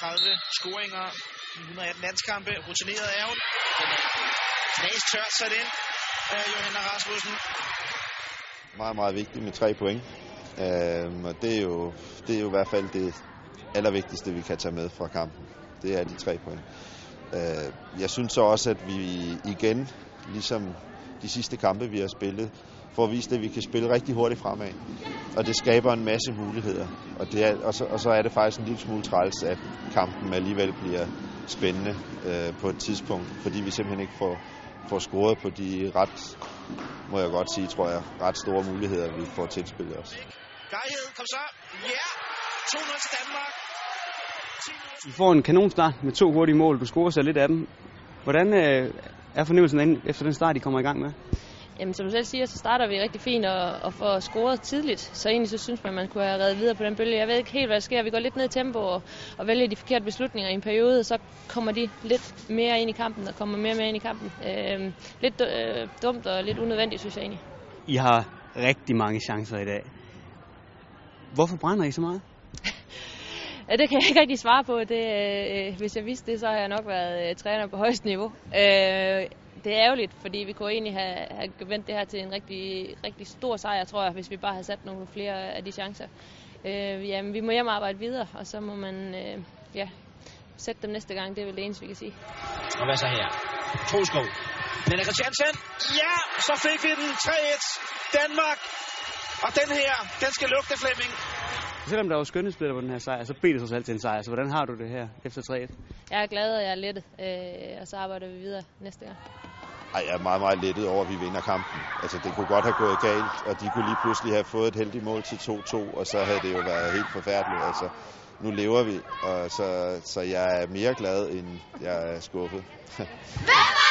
31 scoringer, i 118 landskampe, rutineret er hun. Er knas tørt sat ind af Johanna Rasmussen. Meget, meget vigtigt med tre point. Øhm, og det er, jo, det er jo i hvert fald det allervigtigste, vi kan tage med fra kampen. Det er de tre point. Øh, jeg synes så også, at vi igen, ligesom de sidste kampe, vi har spillet, får vist, at vi kan spille rigtig hurtigt fremad. Og det skaber en masse muligheder. Og, det er, og, så, og så er det faktisk en lille smule træls, at kampen alligevel bliver spændende øh, på et tidspunkt, fordi vi simpelthen ikke får, får scoret på de ret, må jeg godt sige, tror jeg, ret store muligheder, vi får tilspillet os. Gejhed, kom så. Ja! 2-0 til Danmark. I får en kanonstart med to hurtige mål. Du scorer sig lidt af dem. Hvordan øh, er fornemmelsen efter den start, I kommer i gang med? Jamen, som du selv siger, så starter vi rigtig fint og, og får scoret tidligt. Så egentlig så synes man, at man kunne have reddet videre på den bølge. Jeg ved ikke helt, hvad der sker. Vi går lidt ned i tempo og, og vælger de forkerte beslutninger i en periode, og så kommer de lidt mere ind i kampen og kommer mere og mere ind i kampen. Øh, lidt øh, dumt og lidt unødvendigt, synes jeg egentlig. I har rigtig mange chancer i dag. Hvorfor brænder I så meget? Ja, det kan jeg ikke rigtig svare på. Det, øh, hvis jeg vidste det, så har jeg nok været øh, træner på højst niveau. Øh, det er ærgerligt, fordi vi kunne egentlig have, have vendt det her til en rigtig, rigtig stor sejr, tror jeg, hvis vi bare havde sat nogle flere af de chancer. Øh, jamen, vi må hjem og arbejde videre, og så må man øh, ja, sætte dem næste gang. Det er vel det eneste, vi kan sige. Og hvad så her? Troskov. Lena Christiansen. Ja, så fik vi den 3-1. Danmark. Og den her, den skal lugte Flemming. Selvom der var skønhedsbilleder på den her sejr, så blev det så alt til en sejr. Så hvordan har du det her efter 3-1? Jeg er glad, og jeg er lettet, øh, og så arbejder vi videre næste gang. Ej, jeg er meget, meget lettet over, at vi vinder kampen. Altså, det kunne godt have gået galt, og de kunne lige pludselig have fået et heldigt mål til 2-2, og så havde det jo været helt forfærdeligt. Altså, nu lever vi, og så, så jeg er mere glad, end jeg er skuffet. Hvem?